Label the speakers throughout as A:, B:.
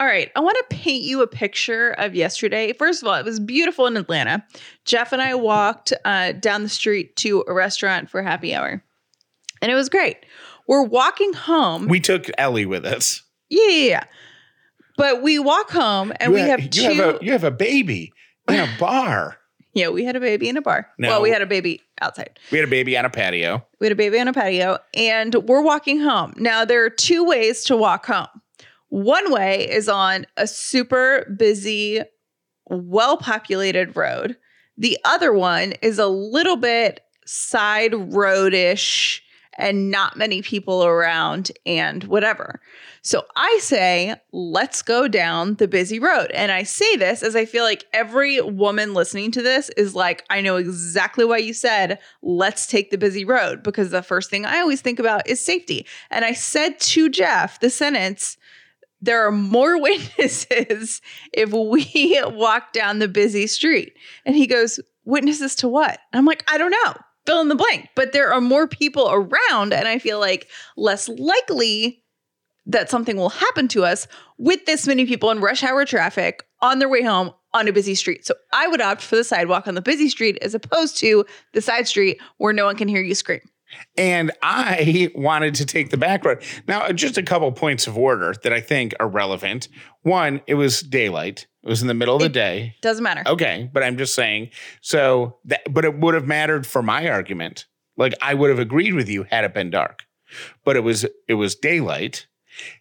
A: All right, I want to paint you a picture of yesterday. First of all, it was beautiful in Atlanta. Jeff and I walked uh, down the street to a restaurant for happy hour, and it was great. We're walking home.
B: We took Ellie with us.
A: yeah, yeah, yeah. But we walk home and
B: you
A: we
B: have,
A: have
B: you
A: two.
B: have a you have a baby in a bar.
A: yeah, we had a baby in a bar.
B: No.
A: Well, we had a baby outside.
B: We had a baby on a patio.
A: We had a baby on a patio and we're walking home. Now, there are two ways to walk home. One way is on a super busy, well populated road. The other one is a little bit side roadish and not many people around and whatever. So I say, let's go down the busy road. And I say this as I feel like every woman listening to this is like, I know exactly why you said. Let's take the busy road because the first thing I always think about is safety. And I said to Jeff the sentence, there are more witnesses if we walk down the busy street. And he goes, Witnesses to what? I'm like, I don't know. Fill in the blank. But there are more people around. And I feel like less likely that something will happen to us with this many people in rush hour traffic on their way home on a busy street. So I would opt for the sidewalk on the busy street as opposed to the side street where no one can hear you scream.
B: And I wanted to take the back road. Now, just a couple points of order that I think are relevant. One, it was daylight. It was in the middle of the
A: It-
B: day.
A: Doesn't matter.
B: Okay, but I'm just saying. So that, but it would have mattered for my argument. Like I would have agreed with you had it been dark, but it was it was daylight.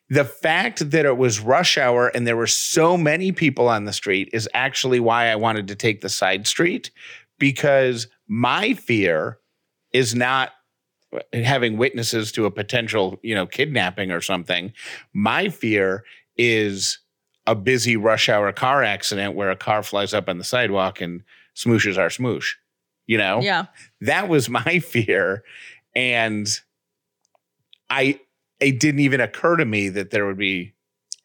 B: The fact that it was rush hour and there were so many people on the street is actually why I wanted to take the side street because my fear is not Uh, having witnesses to a potential, you know, kidnapping or something. My fear is a busy rush hour car accident where a car flies up on the sidewalk and smooshes our smoosh. You know?
A: Yeah.
B: That was my fear. And I it didn't even occur to me that there would be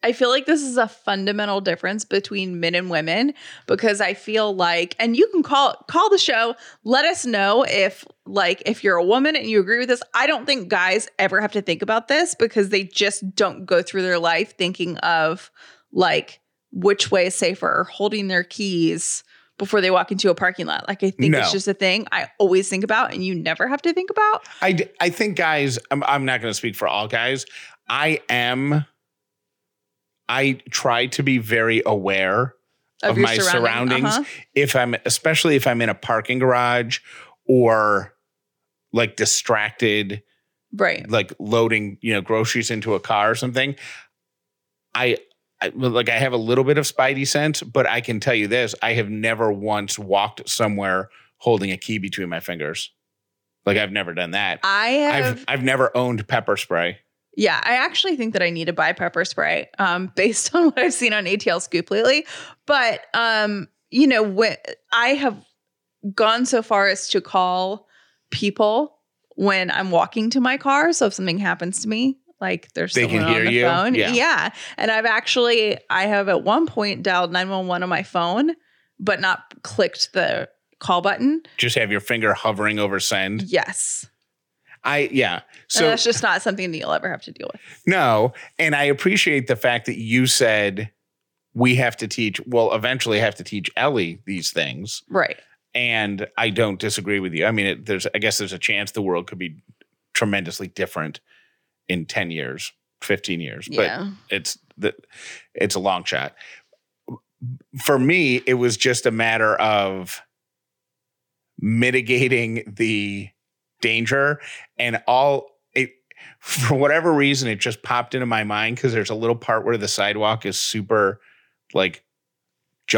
A: I feel like this is a fundamental difference between men and women because I feel like and you can call call the show let us know if like if you're a woman and you agree with this I don't think guys ever have to think about this because they just don't go through their life thinking of like which way is safer or holding their keys before they walk into a parking lot like I think
B: No.
A: it's just a thing I always think about and you never have to think about
B: I, d- I think guys, I'm, I'm not going to speak for all guys. I am, I try to be very aware of,
A: your
B: my
A: surrounding-
B: surroundings.
A: uh-huh.
B: If I'm, especially if I'm in a parking garage or like distracted,
A: right
B: like loading, you know, groceries into a car or something. I, I like I have a little bit of spidey sense, but I can tell you this: I have never once walked somewhere holding a key between my fingers. Like I've never done that.
A: I have
B: I've I've never owned pepper spray.
A: Yeah, I actually think that I need to buy pepper spray um, based on what I've seen on ATL Scoop lately. But um, you know, when I have gone so far as to call people when I'm walking to my car. So if something happens to me, like there's
B: They can
A: someone
B: hear
A: on the
B: you?
A: phone.
B: Yeah.
A: And I've actually I have at one point dialed 911 on my phone, but not clicked the call button.
B: Just have your finger hovering over send.
A: Yes.
B: I yeah.
A: and
B: So
A: that's just not something that you'll ever have to deal with.
B: no, and I appreciate the fact that you said we have to teach. Well, eventually have to teach Ellie these things.
A: Right.
B: And I don't disagree with you. I mean, it, there's I guess there's a chance the world could be tremendously different in 10 years, 15 years,
A: Yeah.
B: but it's the it's a long shot. For me, it was just a matter of mitigating the danger and all it for whatever reason it just popped into my mind because there's a little part where the sidewalk is super like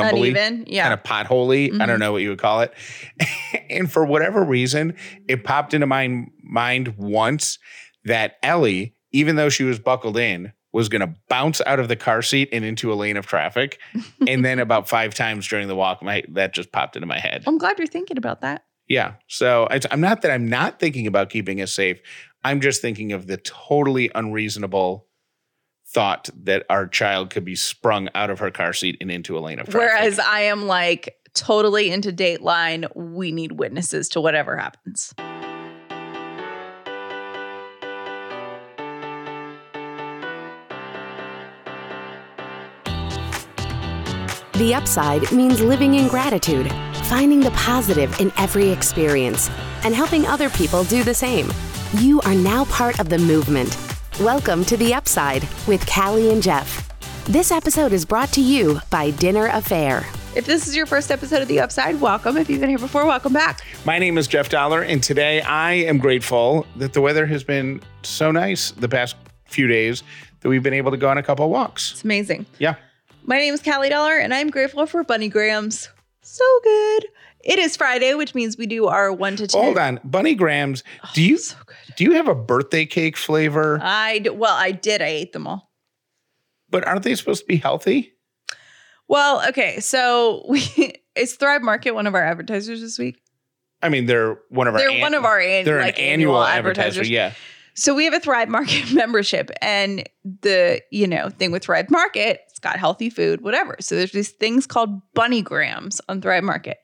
B: jumbly
A: Uneven. Yeah.
B: kind of potholy. I
A: Mhm.
B: don't know what you would call it. and for whatever reason, it popped into my mind once that Ellie, even though she was buckled in, was going to bounce out of the car seat and into a lane of traffic. and then about five times during the walk, my that just popped into my head.
A: I'm glad you're thinking about that.
B: Yeah. So it's, I'm not that I'm not thinking about keeping us safe. I'm just thinking of the totally unreasonable thought that our child could be sprung out of her car seat and into a lane of traffic.
A: Whereas I am like totally into Dateline. We need witnesses to whatever happens.
C: The upside means living in gratitude, finding the positive in every experience, and helping other people do the same. You are now part of the movement. Welcome to The Upside with Callie and Jeff. This episode is brought to you by Dinner A'Fare.
A: If this is your first episode of The Upside, welcome. If you've been here before, welcome back.
B: My name is Jeff Dauler, and today I am grateful that the weather has been so nice the past few days that we've been able to go on a couple of walks.
A: It's amazing.
B: Yeah.
A: My name is Callie Dauler, and I'm grateful for Bunny Grahams. So good. It is Friday, which means we do our one to ten.
B: Hold on, Bunny Grahams. Do you oh,
A: so good.
B: Do you have a birthday cake flavor?
A: I d- well, I did. I ate them all.
B: but aren't they supposed to be healthy?
A: Well, okay. So we is Thrive Market one of our advertisers this week?
B: I mean, they're one of our
A: They're
B: an-
A: one of our an-
B: they're
A: like
B: an annual, advertiser.
A: advertisers.
B: Yeah.
A: So we have a Thrive Market membership, and the you know thing with Thrive Market, it's got healthy food, whatever. So there's these things called bunny grahams on Thrive Market,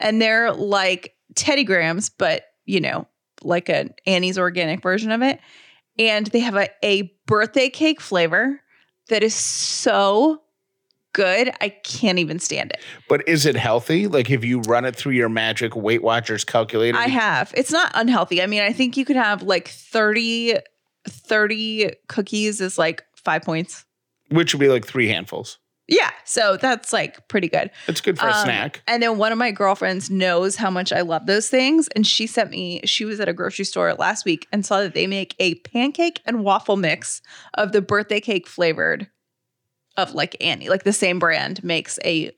A: and they're like Teddy Grahams, but you know, like an Annie's organic version of it. And they have a, a birthday cake flavor that is so good, I can't even stand it.
B: But is it healthy? Like, if you run it through your magic Weight Watchers calculator,
A: I have. It's not unhealthy. I mean, I think you could have like 30, 30 cookies is like five points.
B: which would be like three handfuls.
A: Yeah. So that's like pretty good.
B: It's good for a
A: Um,
B: snack.
A: And then one of my girlfriends knows how much I love those things. And she sent me, she was at a grocery store last week and saw that they make a pancake and waffle mix of the birthday cake flavored of like Annie. Like the same brand makes a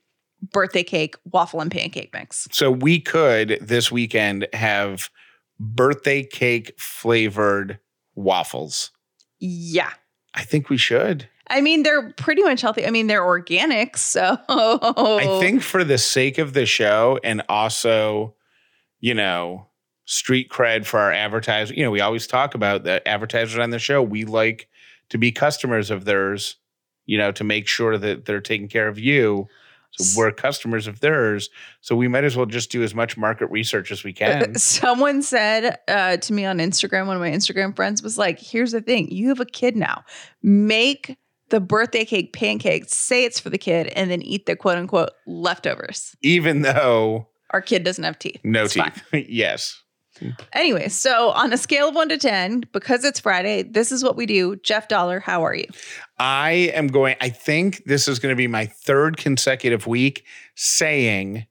A: birthday cake waffle and pancake mix.
B: So we could this weekend have birthday cake flavored waffles.
A: Yeah.
B: I think we should.
A: I mean, they're pretty much healthy. I mean, they're organic. So
B: I think for the sake of the show and also, you know, street cred for our advertisers, you know, we always talk about the advertisers on the show. We like to be customers of theirs, you know, to make sure that they're taking care of you. So we're customers of theirs. So we might as well just do as much market research as we can.
A: Someone said uh, to me on Instagram, one of my Instagram friends was like, here's the thing you have a kid now. Make the birthday cake pancakes, say it's for the kid, and then eat the quote unquote leftovers.
B: Even though
A: Our kid doesn't have teeth.
B: no
A: It's
B: teeth. yes.
A: Anyway, so on a scale of one to 10, because it's Friday, this is what we do. Jeff Dauler, how are you?
B: I am going, I think this is going to be my third consecutive week saying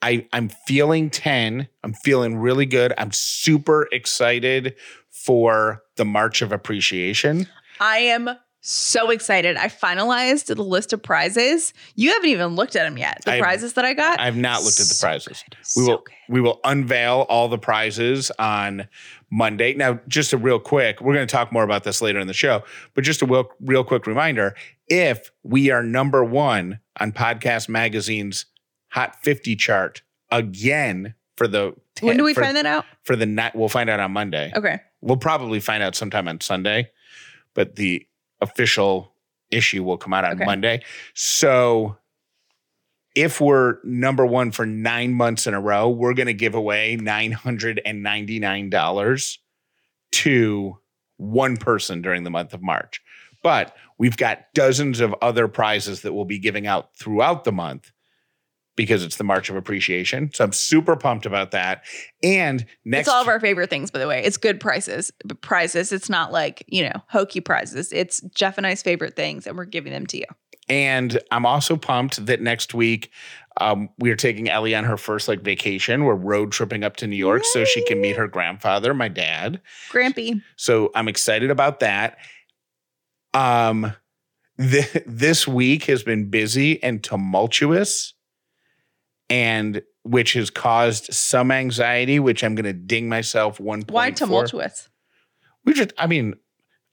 B: I, I'm feeling 10. I'm feeling really good. I'm super excited for the March of Appreciation.
A: I am so excited. I finalized the list of prizes. You haven't even looked at them yet. The
B: I-
A: prizes that I got.
B: I've not looked at the prizes.
A: good.
B: We
A: So
B: will
A: good.
B: we will unveil all the prizes on Monday. Now, just a real quick, we're going to talk more about this later in the show, but just a real, real quick reminder: if we are number one on Podcast Magazine's Hot 50 chart again for the
A: When do we
B: for,
A: find that out?
B: for the night? We'll find out on Monday.
A: Okay.
B: We'll probably find out sometime on Sunday, but the official issue will come out on
A: Okay.
B: Monday. So if we're number one for nine months in a row, we're going to give away $999 to one person during the month of March. But we've got dozens of other prizes that we'll be giving out throughout the month because it's the March of Appreciation. So I'm super pumped about that. And next
A: it's all of our favorite things, by the way. It's good prices. Prizes. It's not like you know hokey prizes. It's Jeff and I's favorite things, and we're giving them to you.
B: And I'm also pumped that next week um, we are taking Ellie on her first like vacation. We're road tripping up to New York so she can meet her grandfather, my dad.
A: Grampy.
B: So I'm excited about that. Um, th- this week has been busy and tumultuous, and which has caused some anxiety, which I'm going to ding myself one point.
A: Why tumultuous?
B: We just, I mean,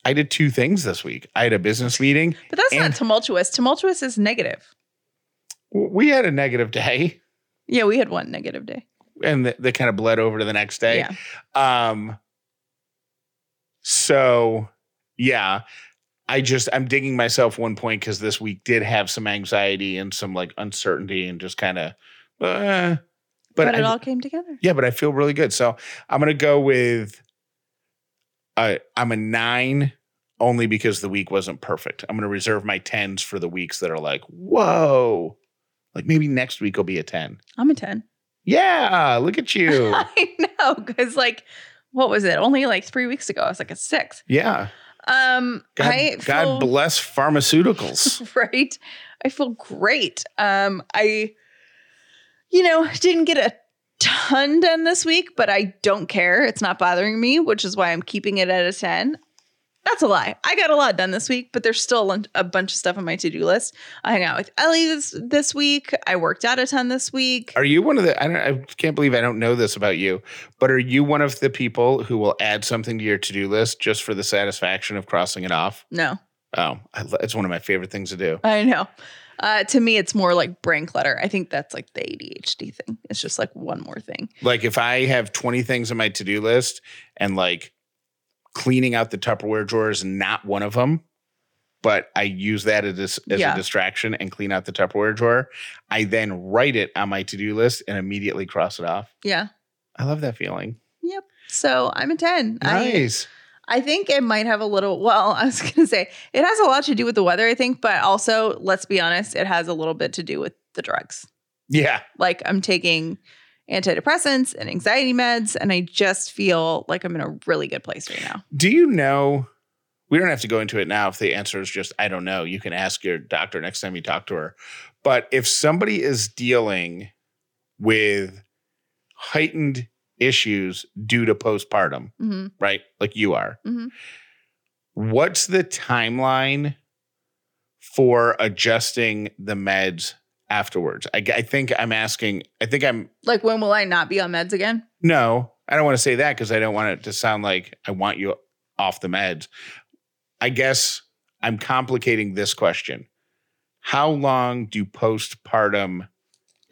B: I did two things this week. I had a business meeting.
A: But that's not tumultuous. Tumultuous is negative.
B: We had a negative day.
A: Yeah, we had one negative day.
B: and th- they kind of bled over to the next day.
A: Yeah.
B: Um so yeah, I just I'm digging myself one point because this week did have some anxiety and some like uncertainty and just kind of uh,
A: But,
B: but,
A: it
B: I,
A: all came together.
B: yeah, but I feel really good. So I'm gonna go with I'm a nine only because the week wasn't perfect. I'm going to reserve my 10s for the weeks that are like, whoa. Like maybe next week will be a 10.
A: I'm a 10.
B: Yeah, look at you.
A: I know. Cause like, what was it? Only like three weeks ago, I was like a six.
B: yeah.
A: Um,
B: God,
A: I
B: God
A: feel-
B: bless pharmaceuticals.
A: right? I feel great. Um, I, you know, didn't get a ton done this week, but I don't care. It's not bothering me, which is why I'm keeping it at a 10. That's a lie. I got a lot done this week, but there's still a- a bunch of stuff on my to-do list. I hung out with Ellie this, this week. I worked out a ton this week.
B: Are you one of the I don't I can't believe I don't know this about you, but are you one of the people who will add something to your to-do list just for the satisfaction of crossing it off?
A: No,
B: Oh, I, it's one of my favorite things to do.
A: I know. Uh, to me, it's more like brain clutter. I think that's like the ADHD thing. It's just like one more thing.
B: Like if I have 20 things on my to-do list and like cleaning out the Tupperware drawer is not one of them, but I use that as, as
A: Yeah.
B: a distraction and clean out the Tupperware drawer, I then write it on my to-do list and immediately cross it off.
A: Yeah.
B: I love that feeling.
A: Yep. So I'm a 10.
B: Nice.
A: I think it might have a little, well, I was going to say it has a lot to do with the weather, I think, but also, let's be honest, it has a little bit to do with the drugs.
B: yeah.
A: Like I'm taking antidepressants and anxiety meds, and I just feel like I'm in a really good place right now.
B: Do you know? We don't have to go into it now. If the answer is just I don't know, you can ask your doctor next time you talk to her. But if somebody is dealing with heightened issues due to postpartum,
A: hmm
B: right? Like you are,
A: Mhm.
B: what's the timeline for adjusting the meds afterwards? I, I think I'm asking. I think I'm
A: Like, when will I not be on meds again?
B: no, I don't want to say that because I don't want it to sound like I want you off the meds. I guess I'm complicating this question. How long do postpartum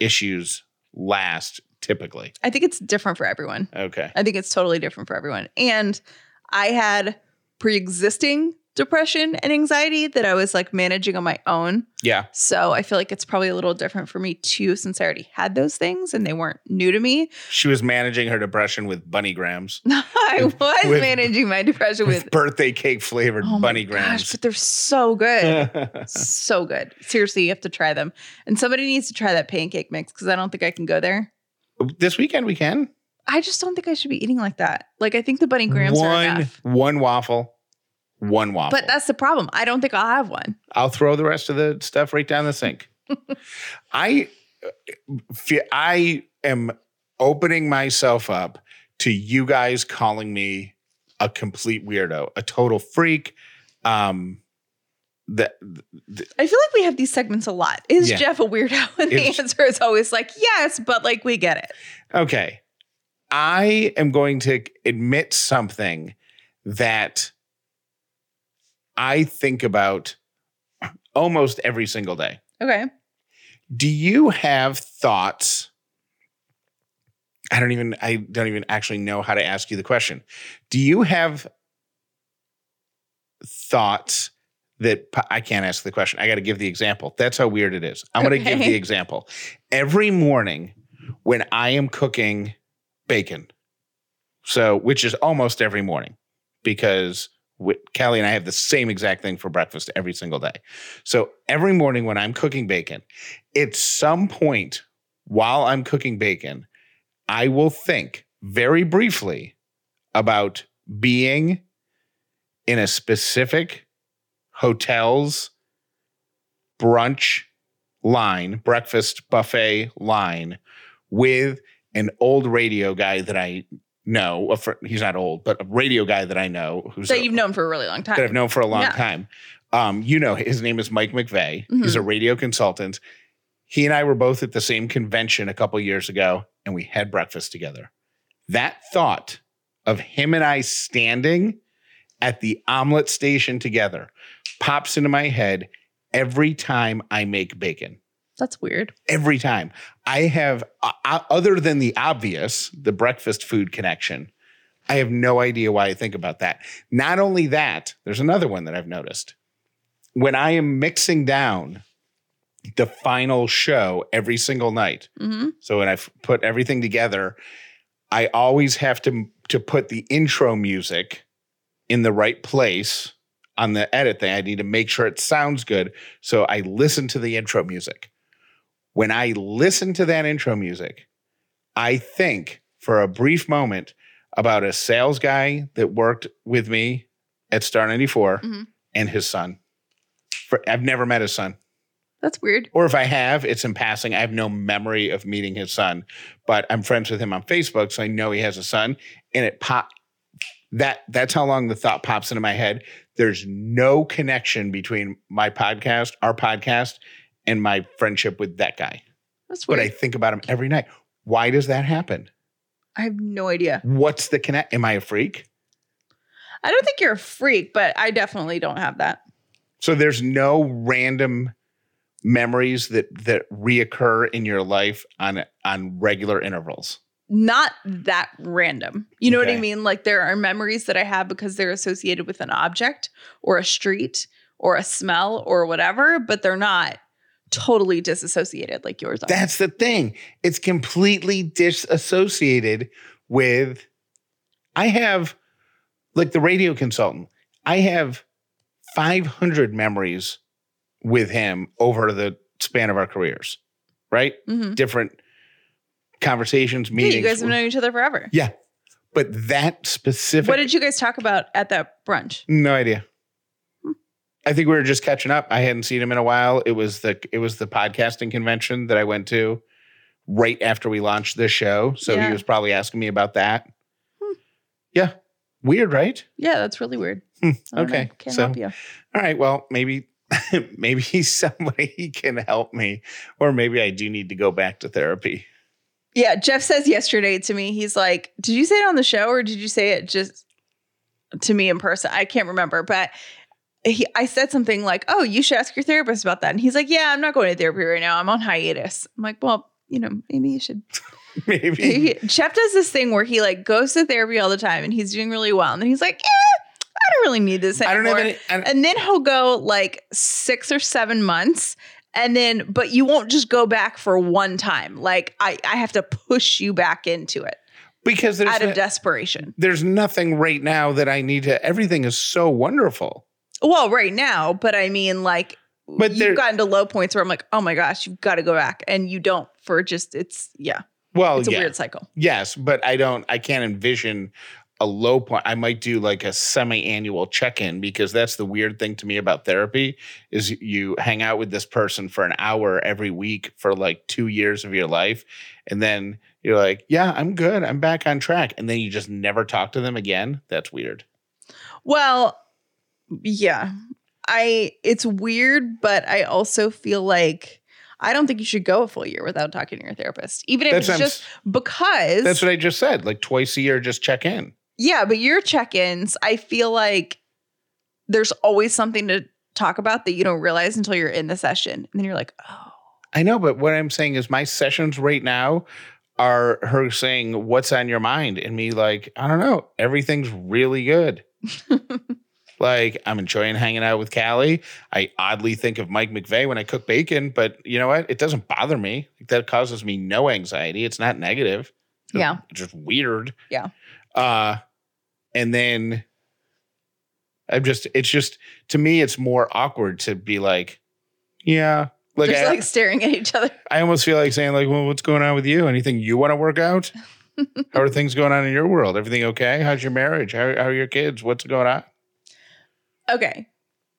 B: issues last typically?
A: I think it's different for everyone.
B: Okay.
A: I think it's totally different for everyone. And I had pre existing depression and anxiety that I was like managing on my own.
B: Yeah.
A: So I feel like it's probably a little different for me too, since I already had those things and they weren't new to me.
B: She was managing her depression with bunny grams,
A: I
B: With-
A: was
B: with-
A: managing my depression
B: with,
A: with,
B: birthday cake flavored
A: oh
B: bunny
A: gosh,
B: grams.
A: but they're so good. so good. Seriously, you have to try them. And somebody needs to try that pancake mix because I don't think I can go there.
B: This weekend we can.
A: I just don't think I should be eating like that. Like I think the bunny grahams are
B: one
A: enough.
B: one waffle. One waffle.
A: But that's the problem. I don't think I'll have one.
B: I'll throw the rest of the stuff right down the sink. I I am opening myself up to you guys calling me a complete weirdo, a total freak. Um that
A: I feel like we have these segments a lot. Is
B: Yeah.
A: Jeff a weirdo? And the answer is always like, yes, but like we get it.
B: okay. I am going to admit something that I think about almost every single day.
A: Okay.
B: do you have thoughts i don't even i don't even actually know how to ask you the question do you have thoughts that i can't ask the question. I got to give the example. That's how weird it is. I'm going to give the example. Every morning when i am cooking bacon so which is almost every morning because wi- Callie and I have the same exact thing for breakfast every single day. So every morning when I'm cooking bacon, at some point while I'm cooking bacon, I will think very briefly about being in a specific hotel's brunch line, breakfast buffet line with an old radio guy that I know. Fr- he's not old, but a radio guy that I know who's
A: That
B: a-
A: you've known for a really long time.
B: that I've known for a long
A: Yeah.
B: time. Um, you know, his name is Mike McVeigh. He's
A: Mm-hmm.
B: a radio consultant. He and I were both at the same convention a couple years ago, and we had breakfast together. That thought of him and I standing at the omelet station together pops into my head every time I make bacon
A: That's weird.
B: every time. I have, uh, uh, other than the obvious, the breakfast food connection, I have no idea why I think about that. Not only that, there's another one that I've noticed. When I am mixing down the final show every single night,
A: hmm
B: so when I put everything together, I always have to to put the intro music in the right place on the edit thing. I need to make sure it sounds good. So I listen to the intro music. When I listen to that intro music, I think for a brief moment about a sales guy that worked with me at Star 94
A: Mhm.
B: and his son. For, I've never met his son.
A: That's weird.
B: Or if I have, it's in passing. I have no memory of meeting his son, but I'm friends with him on Facebook, so I know he has a son. And it pop that that's how long the thought pops into my head. There's no connection between my podcast, our podcast, and my friendship with that guy.
A: That's
B: But
A: weird.
B: I think about him every night. Why does that happen?
A: I have no idea.
B: What's the connect? Am I a freak?
A: I don't think you're a freak, but I definitely don't have that.
B: So there's no random memories that that reoccur in your life on on regular intervals.
A: Not that random. You know what I mean? Like there are memories that I have because they're associated with an object or a street or a smell or whatever, but they're not totally disassociated like yours are.
B: That's the thing. It's completely disassociated with. I have, like the radio consultant, I have 500 memories with him over the span of our careers, right?
A: Mhm.
B: Different conversations, meetings.
A: Yeah, you guys have known each other forever.
B: yeah. But that specific.
A: What did you guys talk about at that brunch?
B: No idea.
A: Hmm.
B: I think we were just catching up. I hadn't seen him in a while. It was the it was the podcasting convention that I went to right after we launched this show. So
A: Yeah.
B: he was probably asking me about that.
A: Hmm.
B: Yeah. Weird, right?
A: Yeah, that's really weird.
B: Hmm. Okay.
A: Can't
B: so
A: help you.
B: all right. Well, maybe maybe somebody can help me. Or maybe I do need to go back to therapy.
A: Yeah, Jeff says yesterday to me, he's like, Did you say it on the show or did you say it just to me in person? I can't remember, but he, I said something like, Oh, you should ask your therapist about that. And he's like, Yeah, I'm not going to therapy right now. I'm on hiatus. I'm like, Well, you know, maybe you should.
B: maybe.
A: He- Jeff does this thing where he like goes to therapy all the time and he's doing really well. And then he's like, Yeah, I don't really need this
B: I don't have any I,
A: And then he'll go like six or seven months. And then, but you won't just go back for one time. Like I, I have to push you back into it
B: because there's
A: out of
B: no-
A: desperation.
B: there's nothing right now that I need to everything is so wonderful.
A: Well, right now, but I mean, like,
B: But there-
A: you've gotten to low points where I'm like, oh my gosh, you've got to go back, and you don't for just it's yeah,
B: Well,
A: it's a
B: yeah.
A: weird cycle.
B: Yes, but I don't I can't envision a low point. I might do like a semi-annual check-in because that's the weird thing to me about therapy is you hang out with this person for an hour every week for like 2 years of your life and then you're like, "Yeah, I'm good. I'm back on track." And then you just never talk to them again. That's weird.
A: Well, yeah, I it's weird, but I also feel like I don't think you should go a full year without talking to your therapist, even if
B: That's
A: it's just because
B: That's what I just said. Like twice a year just check in.
A: Yeah, but your check-ins, I feel like there's always something to talk about that you don't realize until you're in the session. And then you're like, oh.
B: I know, but what I'm saying is my sessions right now are her saying, What's on your mind? And me like, I don't know. Everything's really good. like, I'm enjoying hanging out with Callie. I oddly think of Mike McVeigh when I cook bacon, but you know what? It doesn't bother me. That causes me no anxiety. It's not negative. It's
A: Yeah.
B: just weird.
A: Yeah.
B: Uh and then I'm just it's just to me it's more awkward to be like, yeah. Like
A: just
B: I,
A: like staring at each other.
B: I almost feel like saying, like, well, what's going on with you? Anything you want to work out? how are things going on in your world? Everything okay? How's your marriage? How, how are your kids? What's going on?
A: Okay.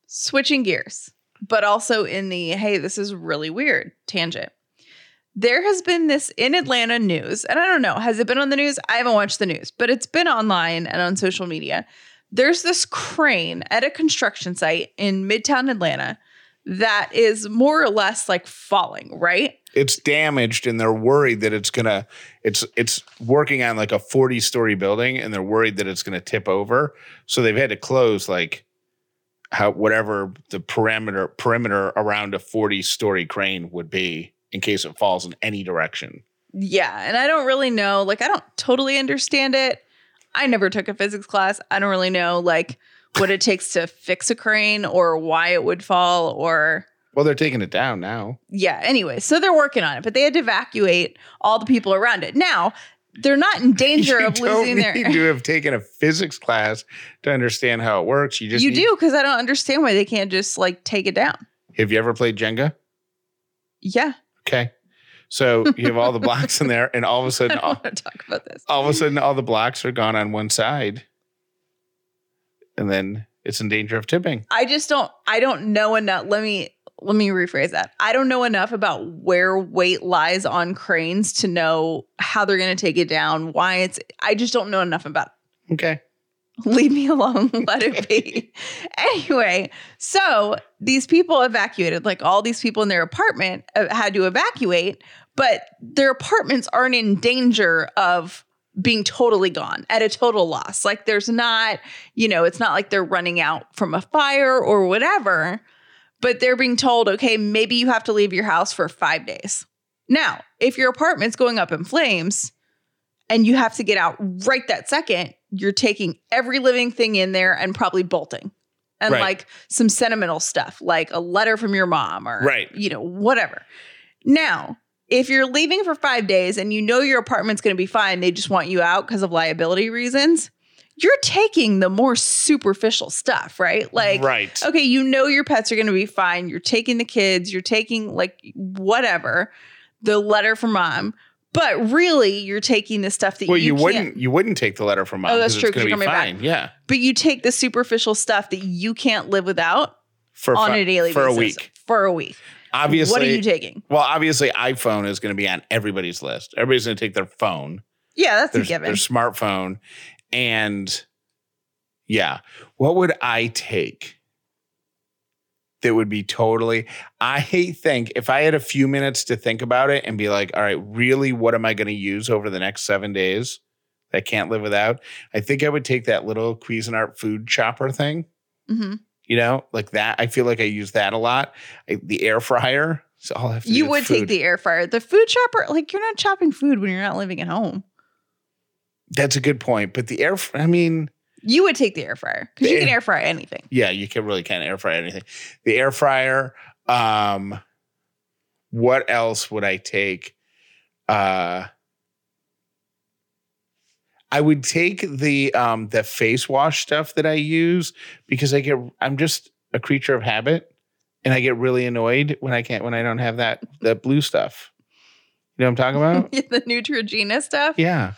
A: Switching gears, but also in the hey, this is really weird tangent. There has been this in Atlanta news, and I don't know, has it been on the news? I haven't watched the news, but it's been online and on social media. There's this crane at a construction site in Midtown Atlanta that is more or less like falling, right?
B: It's damaged, and they're worried that it's gonna. It's it's working on like a forty story building, and they're worried that it's gonna tip over. So they've had to close like how whatever the perimeter perimeter around a forty story crane would be in case it falls in any direction.
A: Yeah, and I don't really know, like I don't totally understand it. I never took a physics class. I don't really know like what it takes to fix a crane or why it would fall or
B: Well, they're taking it down now.
A: yeah, anyway, so they're working on it, but they had to evacuate all the people around it. Now, they're not in danger
B: you
A: of
B: don't
A: losing their.
B: need to have taken a physics class to understand how it works. You just
A: you
B: need-
A: do because I don't understand why they can't just like take it down.
B: Have you ever played Jenga?
A: Yeah,
B: Okay, so you have all the blocks in there, and all of a sudden,
A: don't
B: all,
A: want to talk about this.
B: all of a sudden, all the blocks are gone on one side, and then it's in danger of tipping.
A: I just don't. I don't know enough. Let me let me rephrase that. I don't know enough about where weight lies on cranes to know how they're going to take it down. Why it's. I just don't know enough about it.
B: Okay,
A: leave me alone let it be. Anyway so these people evacuated like all these people in their apartment uh, had to evacuate but their apartments aren't in danger of being totally gone at a total loss. Like there's not you know it's not like they're running out from a fire or whatever but they're being told okay maybe you have to leave your house for 5 days. Now if your apartment's going up in flames and you have to get out right that second, you're taking every living thing in there and probably bolting. And
B: Right.
A: like some sentimental stuff, like a letter from your mom or
B: Right.
A: you know, whatever. Now, if you're leaving for 5 days and you know your apartment's going to be fine, they just want you out because of liability reasons, you're taking the more superficial stuff, right? Like
B: right.
A: okay, you know your pets are going to be fine. You're taking the kids, you're taking like whatever, the letter from mom. But really, you're taking the stuff that
B: Well,
A: you,
B: you,
A: can't.
B: wouldn't you wouldn't take the letter from mom.
A: Oh, that's true,
B: It's
A: 'cause
B: going to
A: you're
B: be
A: coming back.
B: fine. Yeah,
A: But you take the superficial stuff that you can't live without
B: for
A: on a daily
B: for
A: basis
B: a week.
A: For a week.
B: Obviously,
A: what are you taking?
B: well, obviously, iPhone is going to be on everybody's list. Everybody's going to take their phone,
A: Yeah, that's
B: their,
A: a given.
B: their smartphone, and yeah, what would I take? That would be totally. I think if I had a few minutes to think about it and be like, all right, really, what am I going to use over the next seven days that I can't live without? I think I would take that little Cuisinart food chopper thing.
A: hmm
B: You know, like that. I feel like I use that a lot. I, the air fryer. So all I have to
A: You would take the air fryer. The food chopper, like you're not chopping food when you're not living at home.
B: That's a good point. But the air, I mean,
A: You would take the air fryer because you can
B: air-
A: air fry anything.
B: yeah, you can really can't air fry anything. The air fryer. Um, what else would I take? Uh, I would take the um the face wash stuff that I use because I get I'm just a creature of habit and I get really annoyed when I can't when I don't have that that blue stuff. You know what I'm talking about?
A: the Neutrogena stuff.
B: yeah.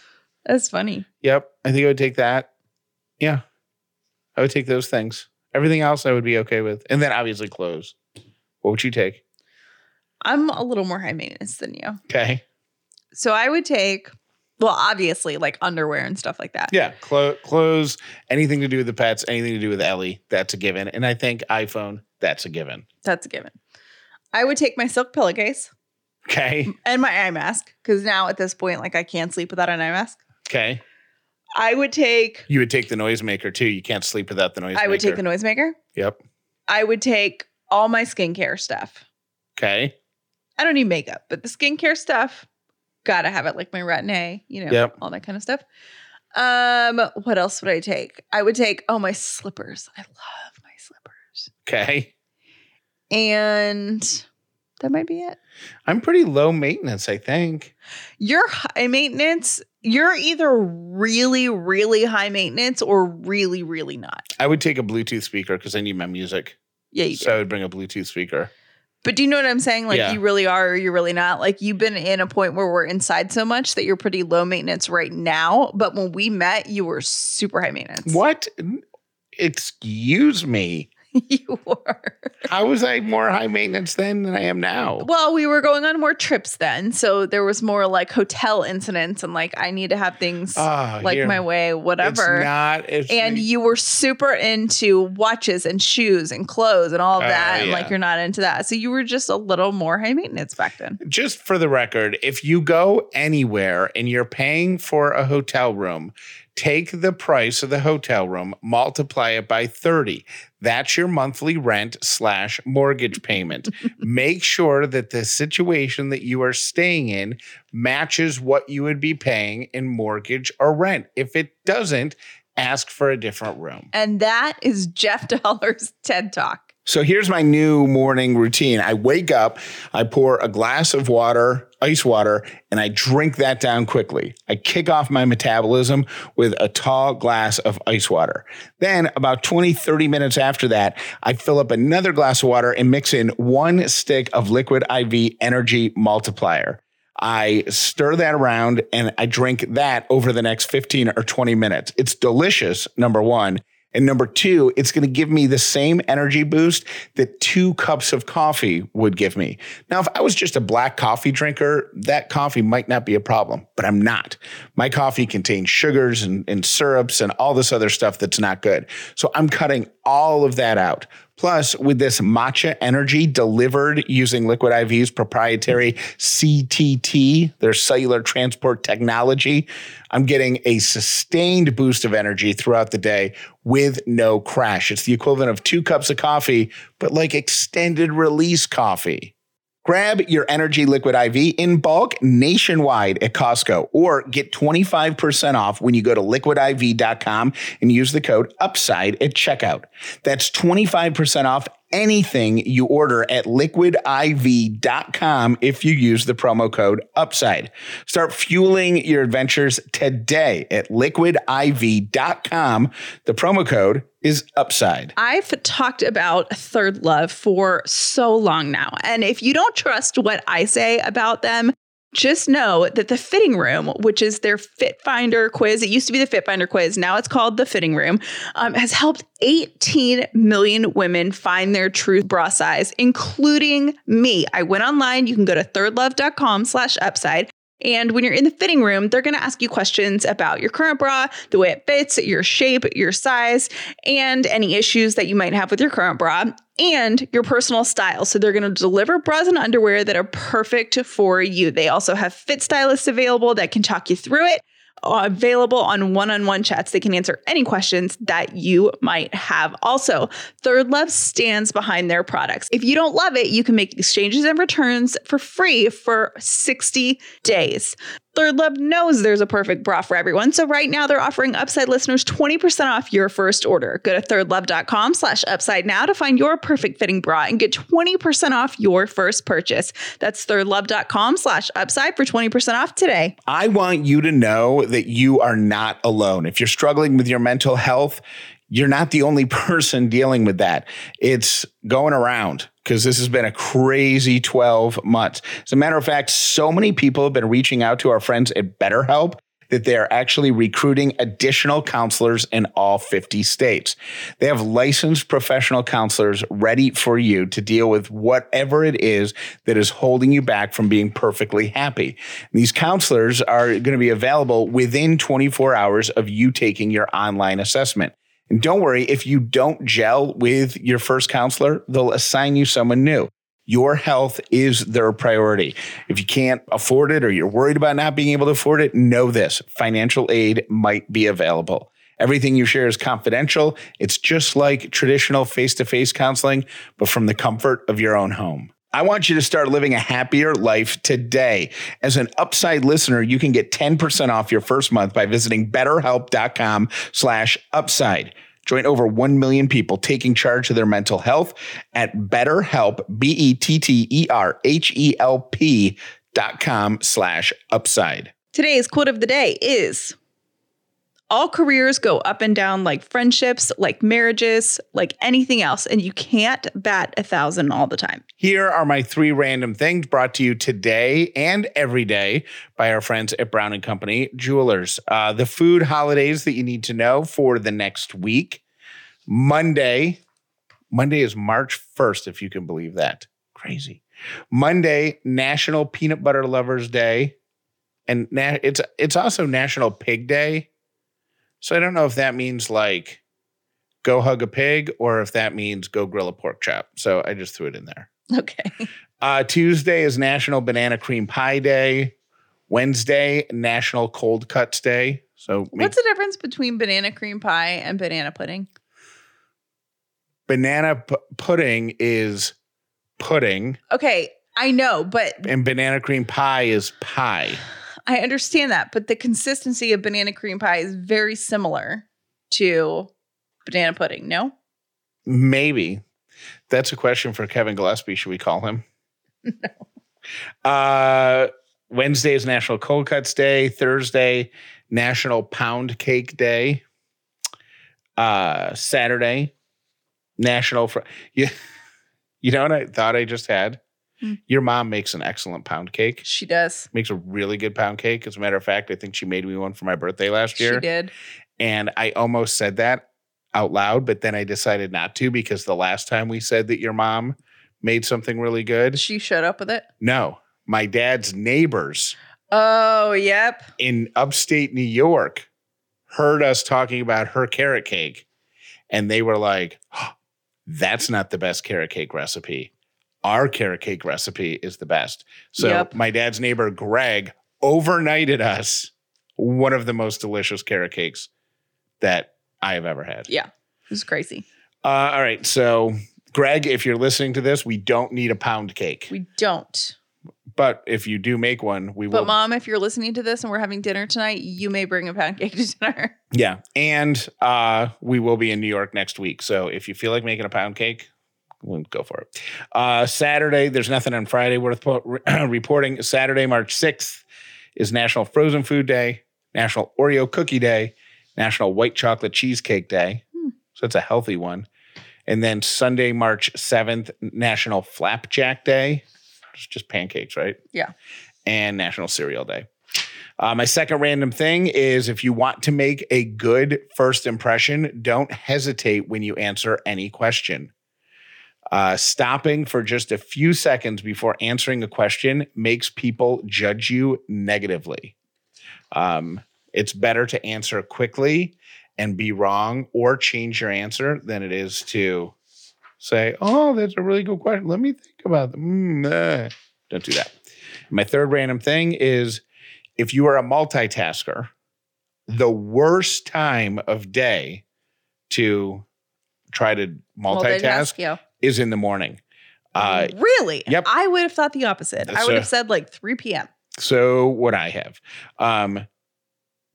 A: That's funny.
B: Yep. I think I would take that. Yeah. I would take those things. Everything else I would be okay with. And then obviously clothes. What would you take?
A: I'm a little more high maintenance than you.
B: Okay.
A: So I would take, well, obviously like underwear and stuff like that.
B: Yeah. Clo- clothes, anything to do with the pets, anything to do with Ellie. That's a given. And I think iPhone, that's a given.
A: That's a given. I would take my silk pillowcase
B: Okay.
A: and my eye mask because now at this point, like I can't sleep without an eye mask.
B: Okay.
A: I would take,
B: You would take the noisemaker too. You can't sleep without the noisemaker.
A: I would take the noisemaker.
B: Yep.
A: I would take all my skincare stuff.
B: Okay.
A: I don't need makeup, but the skincare stuff, gotta have it like my retin A, you know,
B: Yep.
A: all that kind of stuff. Um, what else would I take? I would take oh my slippers. I love my slippers.
B: Okay.
A: And that might be it.
B: I'm pretty low maintenance, I think.
A: You're high maintenance. You're either really, really high maintenance or really, really not.
B: I would take a Bluetooth speaker because I need my music.
A: Yeah, you do.
B: So I would bring a Bluetooth speaker.
A: But do you know what I'm saying? Like
B: Yeah.
A: you really are or you're really not. Like you've been in a point where we're inside so much that you're pretty low maintenance right now. But when we met, you were super high maintenance.
B: What? Excuse me.
A: you were.
B: How was I more high maintenance then than I am now?
A: Well, we were going on more trips then. So there was more like hotel incidents and like I need to have things
B: Ah,
A: like
B: here.
A: my way, whatever.
B: It's not. It's
A: and you were super into watches and shoes and clothes and all of
B: Oh,
A: that. And
B: yeah.
A: like you're not into that. So you were just a little more high maintenance back then.
B: just for the record, if you go anywhere and you're paying for a hotel room, take the price of the hotel room, multiply it by 30. That's your monthly rent slash mortgage payment. Make sure that the situation that you are staying in matches what you would be paying in mortgage or rent. If it doesn't, ask for a different room.
A: And that is Jeff Dauler's TED Talk.
B: So here's my new morning routine. I wake up, I pour a glass of water, ice water, and I drink that down quickly. I kick off my metabolism with a tall glass of ice water. Then, about 20, 30 minutes after that, I fill up another glass of water and mix in one stick of liquid IV energy multiplier. I stir that around and I drink that over the next 15 or 20 minutes. It's delicious, number one. And number two, it's going to give me the same energy boost that two cups of coffee would give me. Now, if I was just a black coffee drinker, that coffee might not be a problem, but I'm not. My coffee contains sugars and, and syrups and all this other stuff that's not good. So I'm cutting all of that out. Plus, with this matcha energy delivered using Liquid IV's proprietary CTT, their cellular transport technology, I'm getting a sustained boost of energy throughout the day with no crash. It's the equivalent of two cups of coffee, but like extended release coffee. Grab your Energy Liquid IV in bulk nationwide at Costco or get 25% off when you go to liquidiv.com and use the code UPSIDE at checkout. That's 25% off anything you order at liquidiv.com if you use the promo code UPSIDE. Start fueling your adventures today at liquidiv.com. The promo code is upside.
A: I've talked about Third Love for so long now. And if you don't trust what I say about them, just know that the fitting room, which is their Fit Finder quiz, it used to be the Fit Finder quiz, now it's called the fitting room, um, has helped 18 million women find their true bra size, including me. I went online. You can go to thirdlove.com slash upside. And when you're in the fitting room, they're going to ask you questions about your current bra, the way it fits, your shape, your size, and any issues that you might have with your current bra and your personal style. So they're going to deliver bras and underwear that are perfect for you. They also have fit stylists available that can talk you through it available on one on one chats. They can answer any questions that you might have. Also, Third Love stands behind their products. If you don't love it, you can make exchanges and returns for free for 60 days. Third Love knows there's a perfect bra for everyone. So right now they're offering Upside listeners 20% off your first order. Go to thirdlove.com slash upside now to find your perfect fitting bra and get 20% off your first purchase. That's thirdlove.com slash upside for 20% off today.
B: I want you to know that you are not alone. If you're struggling with your mental health, you're not the only person dealing with that. It's going around because this has been a crazy 12 months. As a matter of fact, so many people have been reaching out to our friends at BetterHelp that they are actually recruiting additional counselors in all 50 states. They have licensed professional counselors ready for you to deal with whatever it is that is holding you back from being perfectly happy. These counselors are going to be available within 24 hours of you taking your online assessment. And don't worry, if you don't gel with your first counselor, they'll assign you someone new. Your health is their priority. If you can't afford it or you're worried about not being able to afford it, know this financial aid might be available. Everything you share is confidential. It's just like traditional face to face counseling, but from the comfort of your own home. I want you to start living a happier life today. As an upside listener, you can get 10% off your first month by visiting betterhelp.com slash upside. Join over 1 million people taking charge of their mental health at betterhelp, B-E-T-T-E-R-H-E-L-P dot com slash upside.
A: Today's quote of the day is all careers go up and down like friendships, like marriages, like anything else, and you can't bat a thousand all the time.
B: Here are my three random things brought to you today and every day by our friends at Brown and Company Jewelers. Uh, the food holidays that you need to know for the next week. Monday, Monday is March 1st, if you can believe that. Crazy. Monday, National Peanut Butter Lovers Day. And na- it's it's also National Pig Day. So I don't know if that means like go hug a pig or if that means go grill a pork chop. So I just threw it in there.
A: Okay.
B: Uh, Tuesday is National Banana Cream Pie Day. Wednesday, National Cold Cuts Day. So make-
A: What's the difference between banana cream pie and banana pudding?
B: banana p- pudding is pudding,
A: Okay, I know, but
B: and banana cream pie is pie.
A: I understand that, but the consistency of banana cream pie is very similar to banana pudding, no?
B: Maybe. That's a question for Kevin Gillespie. Should we call him? No. Uh, Wednesday is National Cold Cuts Day. Thursday, National Pound Cake Day. Uh, Saturday, National. Fr- you, you know what I thought I just had?
A: Hmm.
B: Your mom makes an excellent pound cake.
A: She does.
B: Makes a really good pound cake. As a matter of fact, I think she made me one for my birthday last year.
A: She did.
B: And I almost said that out loud, but then I decided not to because the last time we said that your mom made something really good,
A: She showed up with it.
B: no, my dad's neighbors
A: Oh, yep.
B: in upstate New York heard us talking about her carrot cake. And they were like, "Oh, that's not the best carrot cake recipe. Our carrot cake recipe is the best. So
A: Yep.
B: my dad's neighbor, Greg, overnighted us one of the most delicious carrot cakes that I have ever had.
A: Yeah. It was crazy.
B: Uh, all right. So, Greg, if you're listening to this, we don't need a pound cake.
A: We don't.
B: but if you do make one, we
A: But
B: will.
A: mom, if you're listening to this and we're having dinner tonight, you may bring a pound cake to dinner.
B: yeah. And uh, we will be in New York next week. So, if you feel like making a pound cake, we'll go for it. Uh, Saturday, there's nothing on Friday worth po- reporting. Saturday, March 6th is National Frozen Food Day, National Oreo Cookie Day, National White Chocolate Cheesecake Day.
A: Hmm.
B: So, it's a healthy one. And then Sunday, March 7th, National Flapjack Day. It's just pancakes, right?
A: Yeah.
B: And National Cereal Day. Uh, my second random thing is if you want to make a good first impression, don't hesitate when you answer any question. Uh, stopping for just a few seconds before answering a question makes people judge you negatively. Um, it's better to answer quickly and be wrong or change your answer than it is to say, "Oh, that's a really good question. Let me think about them." Mm, uh." Don't do that. My third random thing is if you are a multitasker, the worst time of day to try to multitask
A: yeah.
B: Is in the morning. Uh,
A: really?
B: yep.
A: I would have thought the opposite. I would
B: So-
A: have said like 3 p.m.
B: So what I have, um,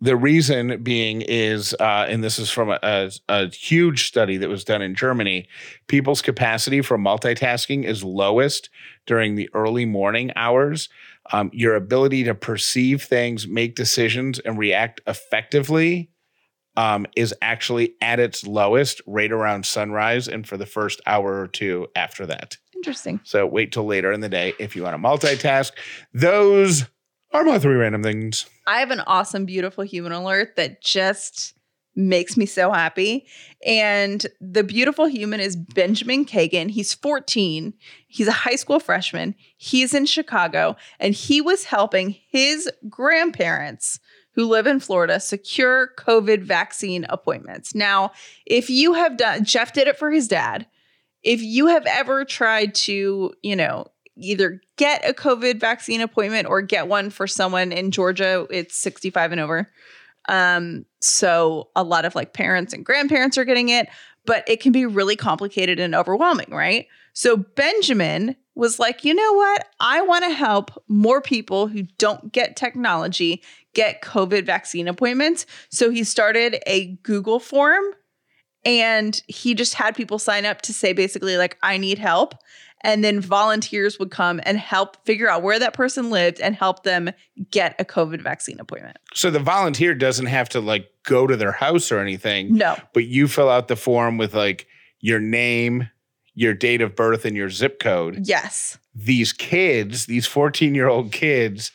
B: the reason being is, uh, and this is from a, a, a huge study that was done in Germany. People's capacity for multitasking is lowest during the early morning hours. Um, your ability to perceive things, make decisions, and react effectively um, is actually at its lowest right around sunrise and for the first hour or two after that.
A: Interesting.
B: So wait till later in the day if you want to multitask. Those are my three random things.
A: I have an awesome, beautiful human alert that just makes me so happy. And the beautiful human is Benjamin Kagan. He's 14. He's a high school freshman. He's in Chicago and he was helping his grandparents who live in Florida secure COVID vaccine appointments. Now, if you have done, Jeff did it for his dad. If you have ever tried to, you know, either get a COVID vaccine appointment or get one for someone in Georgia, it's 65 and over. Um, so a lot of like parents and grandparents are getting it, but it can be really complicated and overwhelming, right? So Benjamin was like, you know what? I want to help more people who don't get technology get COVID vaccine appointments. So he started a Google form and he just had people sign up to say basically, like, I need help. And then volunteers would come and help figure out where that person lived and help them get a COVID vaccine appointment.
B: So the volunteer doesn't have to like go to their house or anything,
A: No.
B: but you fill out the form with like your name, your date of birth, and your zip code.
A: Yes.
B: These kids, these 14 year old kids,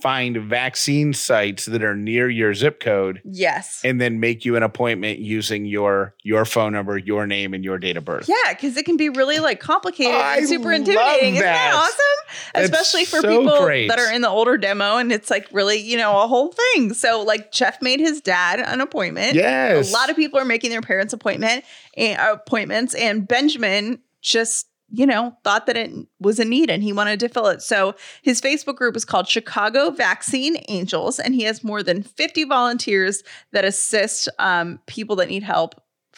B: find vaccine sites that are near your zip code
A: Yes.
B: and then make you an appointment using your your phone number, your name, and your date of birth.
A: Yeah, because it can be really like complicated and super intimidating. Isn't that
B: that.
A: awesome?
B: That's
A: Especially for
B: so
A: people
B: great.
A: that are in the older demo and it's like really, you know, a whole thing. So like Jeff made his dad an appointment.
B: Yes.
A: A lot of people are making their parents' appointment and appointments, and Benjamin just you know thought that it was a need and he wanted to fill it. So his Facebook group is called Chicago Vaccine Angels, and he has more than 50 volunteers that assist um, people that need help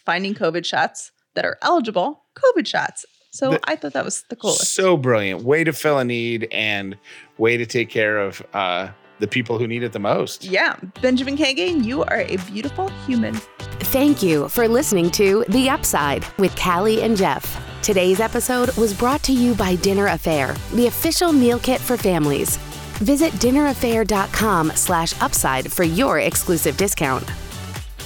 A: finding COVID shots that are eligible COVID shots. So
B: The-
A: I thought that was the coolest.
B: So brilliant. Way to fill a need and way to take care of uh, the people who need it the most.
A: Yeah, Benjamin Kagan, you are a beautiful human.
C: Thank you for listening to The Upside with Callie and Jeff. Today's episode was brought to you by Dinner A'Fare, the official meal kit for families. Visit dinnerafare.com slash upside for your exclusive discount.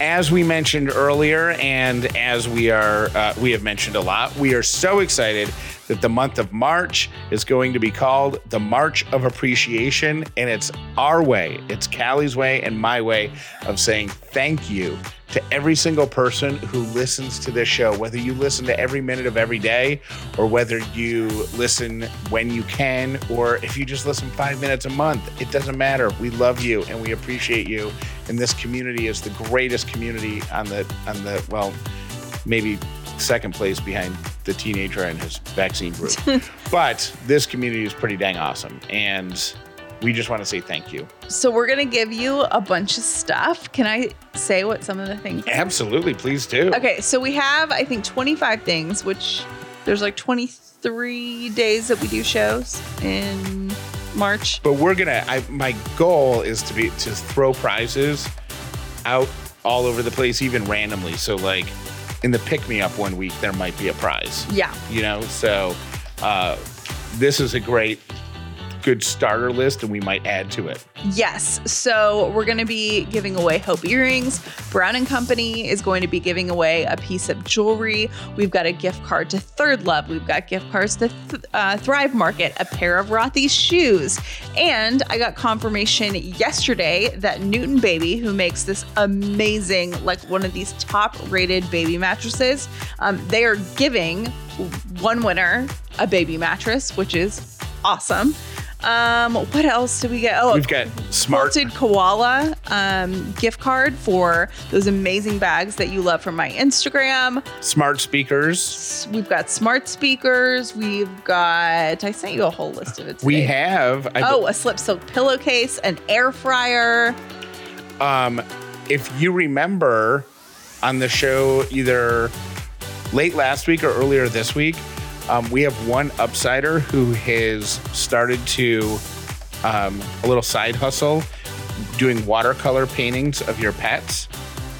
B: As we mentioned earlier, and as we are, uh, we have mentioned a lot, we are so excited that the month of March is going to be called the March of Appreciation, and it's our way, it's Callie's way and my way of saying thank you to every single person who listens to this show, whether you listen to every minute of every day or whether you listen when you can, or if you just listen five minutes a month, it doesn't matter. We love you and we appreciate you. And this community is the greatest community on the, on the, well, maybe second place behind the teenager and his vaccine group. but this community is pretty dang awesome. And we just want to say thank you.
A: So we're gonna give you a bunch of stuff. Can I say what some of the things?
B: Absolutely, please do.
A: Okay, so we have I think 25 things, which there's like 23 days that we do shows in March.
B: But we're gonna. My goal is to be to throw prizes out all over the place, even randomly. So like in the pick me up one week, there might be a prize.
A: Yeah.
B: You know, so uh, this is a great good starter list and we might add to it.
A: Yes. So we're going to be giving away Hope earrings. Brown and Company is going to be giving away a piece of jewelry. We've got a gift card to ThirdLove. We've got gift cards to Th- uh, Thrive Market, a pair of Rothy's shoes. And I got confirmation yesterday that Newton Baby, who makes this amazing, like one of these top rated baby mattresses, um, they are giving one winner a baby mattress, which is awesome. Um, what else do we get? Oh,
B: We've got smart
A: Quilted Koala um, gift card for those amazing bags that you love from my Instagram.
B: smart speakers.
A: We've got smart speakers. We've got, I sent you a whole list of it. Today.
B: We have. I,
A: Oh, a slip silk pillowcase, an air fryer.
B: um, if you remember on the show either late last week or earlier this week, um, we have one upsider who has started to um, a little side hustle doing watercolor paintings of your pets.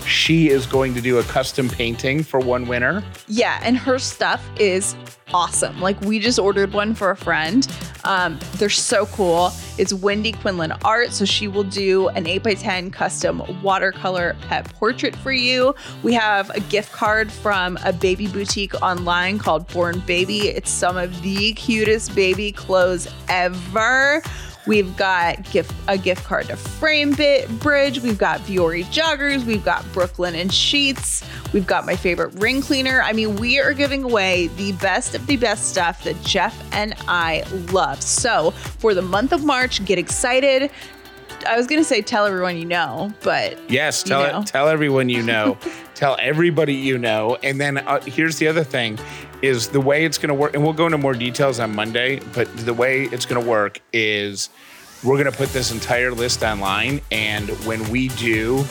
B: She is going to do a custom painting for one winner.
A: Yeah, and her stuff is awesome. Like we just ordered one for a friend. Um, they're so cool. It's Wendy Quinlan Art, so she will do an 8x10 custom watercolor pet portrait for you. We have a gift card from a baby boutique online called Born Baby. It's some of the cutest baby clothes ever. We've got gift a gift card to Framebit Bridge. We've got Vuori joggers. We've got Brooklinen sheets. We've got my favorite ring cleaner. I mean, we are giving away the best of the best stuff that Jeff and I love. So for the month of March, get excited. I was gonna say tell everyone you know, but
B: Yes,
A: You
B: tell
A: know.
B: it, tell everyone you know, tell everybody you know, and then uh, here's the other thing: is the way it's going to work, and we'll go into more details on Monday. But the way it's going to work is we're going to put this entire list online, and when we do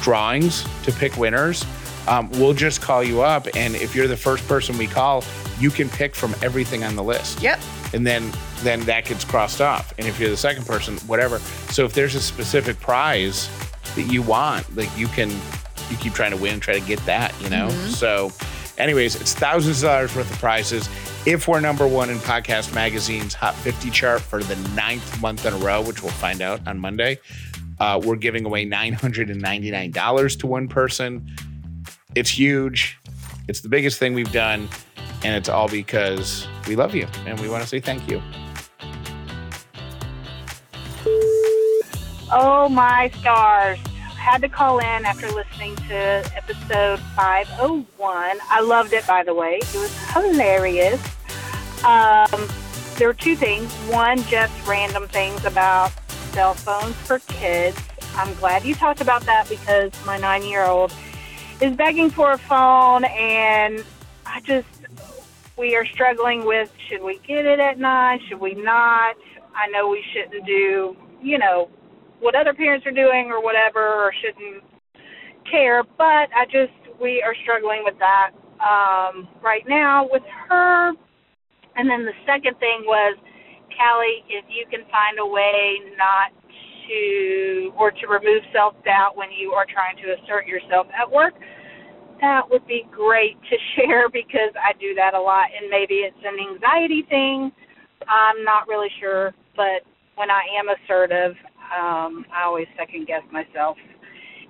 B: drawings to pick winners, um, we'll just call you up, and if you're the first person we call, you can pick from everything on the list
A: yep.
B: and then then that gets crossed off. And if you're the second person, whatever. So if there's a specific prize that you want, like you can you keep trying to win, try to get that, you know. So, anyways, it's thousands of dollars worth of prizes. If we're number one in Podcast Magazine's Hot 50 chart for the ninth month in a row, which we'll find out on Monday, uh, we're giving away $999 to one person. It's huge. It's the biggest thing we've done. And it's all because we love you and we want to say thank you.
D: Oh my stars. Had to call in after listening to episode 501. I loved it, by the way. It was hilarious. Um, there were two things. One, just random things about cell phones for kids. I'm glad you talked about that because my nine year old is begging for a phone, and I just, we are struggling with should we get it at nine? Should we not? I know we shouldn't do, you know, what other parents are doing or whatever, or shouldn't care. But I just we are struggling with that um, right now with her. And then the second thing was, Callie, if you can find a way not to or to remove self doubt when you are trying to assert yourself at work, that would be great to share because I do that a lot, and maybe it's an anxiety thing. I'm not really sure, but when I am assertive, um, I always second guess myself.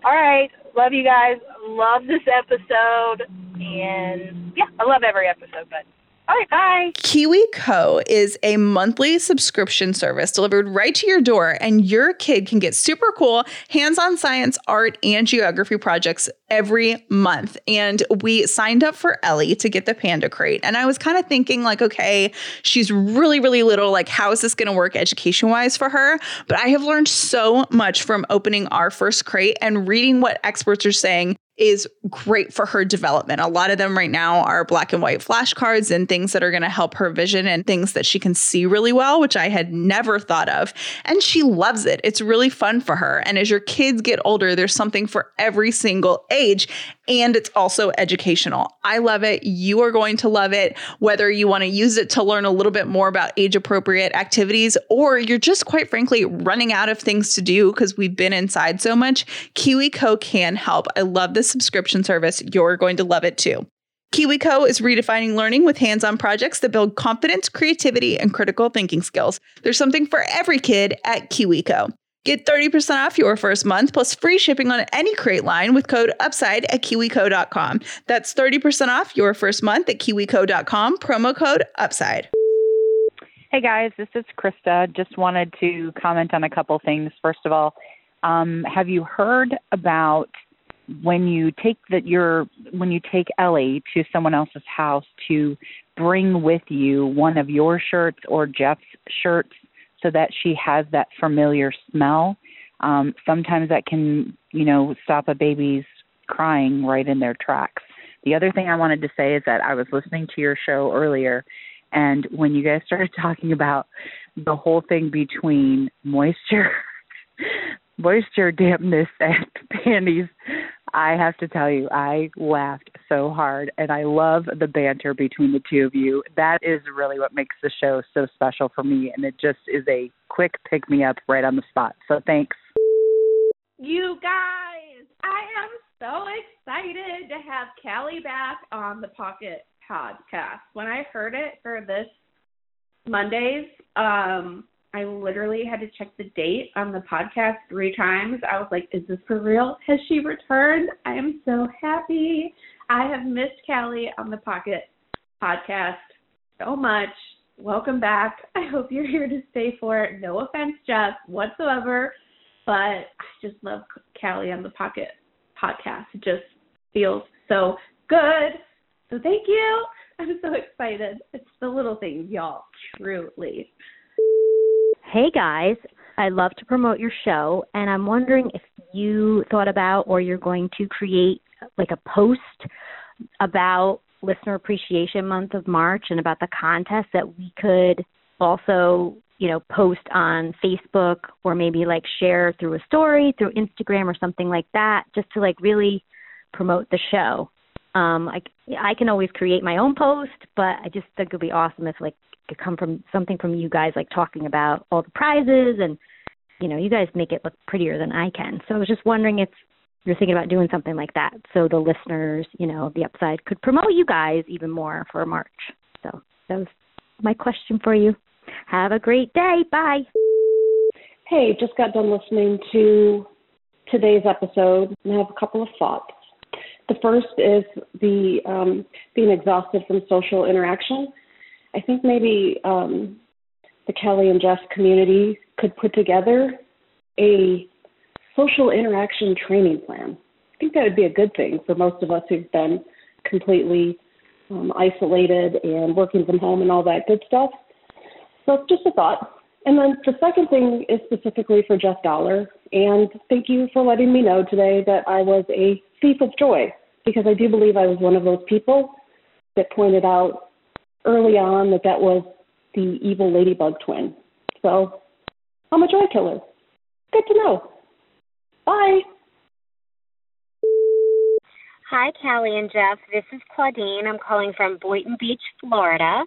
D: All right, love you guys. Love this episode, and yeah, I love every episode, but all right, bye.
A: KiwiCo is a monthly subscription service delivered right to your door, and your kid can get super cool hands on science, art, and geography projects every month. And we signed up for Ellie to get the Panda Crate. And I was kind of thinking, like, okay, she's really, really little. Like, how is this going to work education wise for her? But I have learned so much from opening our first crate and reading what experts are saying is great for her development. A lot of them right now are black and white flashcards and things that are going to help her vision and things that she can see really well, which I had never thought of. And she loves it. It's really fun for her. And as your kids get older, there's something for every single age and it's also educational. I love it. You are going to love it, whether you want to use it to learn a little bit more about age appropriate activities or you're just quite frankly running out of things to do because we've been inside so much. KiwiCo can help. I love this subscription service. You're going to love it too. KiwiCo is redefining learning with hands on projects that build confidence, creativity, and critical thinking skills. There's something for every kid at KiwiCo. Get 30% off your first month plus free shipping on any crate line with code UPSIDE at kiwico.com. That's 30% off your first month at kiwico.com, promo code UPSIDE.
E: Hey guys, this is Krista. Just wanted to comment on a couple things. First of all, um, have you heard about when you take that your when you take Ellie to someone else's house to bring with you one of your shirts or Jeff's shirts so that she has that familiar smell. Um, sometimes that can, you know, stop a baby's crying right in their tracks. The other thing I wanted to say is that I was listening to your show earlier, and when you guys started talking about the whole thing between moisture, moisture, dampness, and panties, I have to tell you, I laughed so hard, and I love the banter between the two of you. That is really what makes the show so special for me, and it just is a quick pick me up right on the spot. So thanks.
F: You guys, I am so excited to have Callie back on the Pocket podcast. When I heard it for this Mondays, um, I literally had to check the date on the podcast three times. I was like, is this for real? Has she returned? I am so happy. I have missed Callie on the Pocket podcast so much. Welcome back. I hope you're here to stay for it. No offense, Jeff, whatsoever. But I just love Callie on the Pocket podcast. It just feels so good. So thank you. I'm so excited. It's the little things, y'all. Truly.
G: Hey guys, I love to promote your show, and I'm wondering if you thought about or you're going to create like a post about Listener Appreciation Month of March and about the contest that we could also, you know, post on Facebook or maybe like share through a story, through Instagram or something like that, just to like really promote the show. Um, I I can always create my own post, but I just think it'd be awesome if like it could come from something from you guys like talking about all the prizes and you know you guys make it look prettier than i can. So i was just wondering if you're thinking about doing something like that so the listeners you know the upside could promote you guys even more for march. So that was my question for you. Have a great day. Bye.
H: Hey just got done listening to today's episode and i have a couple of thoughts the first is the um, being exhausted from social interaction I think maybe um, the Callie and Jeff community could put together a social interaction training plan. I think that would be a good thing for most of us who've been completely um, isolated and working from home and all that good stuff. So just a thought. And then the second thing is specifically for Jeff Dauler. And thank you for letting me know today that I was a thief of joy because I do believe I was one of those people that pointed out early on that that was the evil ladybug twin. So I'm a joy killer. Good to know. Bye.
I: Hi, Callie and Jeff. This is Claudine. I'm calling from Boynton Beach, Florida.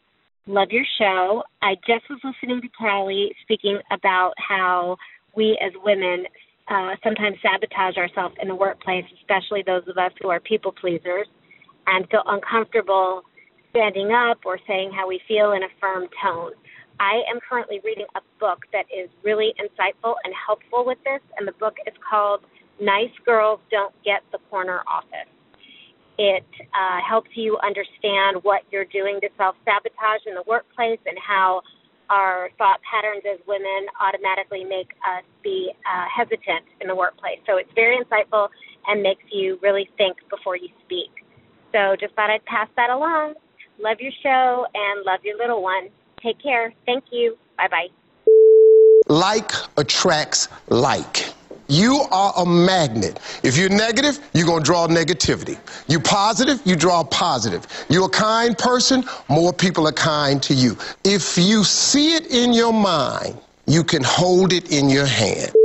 I: Love your show. I just was listening to Callie speaking about how we as women uh, sometimes sabotage ourselves in the workplace, especially those of us who are people pleasers. and feel uncomfortable standing up or saying how we feel in a firm tone. I am currently reading a book that is really insightful and helpful with this, and the book is called Nice Girls Don't Get the Corner Office. It uh, helps you understand what you're doing to self sabotage in the workplace and how our thought patterns as women automatically make us be uh, hesitant in the workplace. So it's very insightful and makes you really think before you speak. So just thought I'd pass that along. Love your show and love your little one. Take care. Thank you. Bye bye.
J: Like attracts like. You are a magnet. If you're negative, you're going to draw negativity. You're positive, you draw positive. You're a kind person, more people are kind to you. If you see it in your mind, you can hold it in your hand.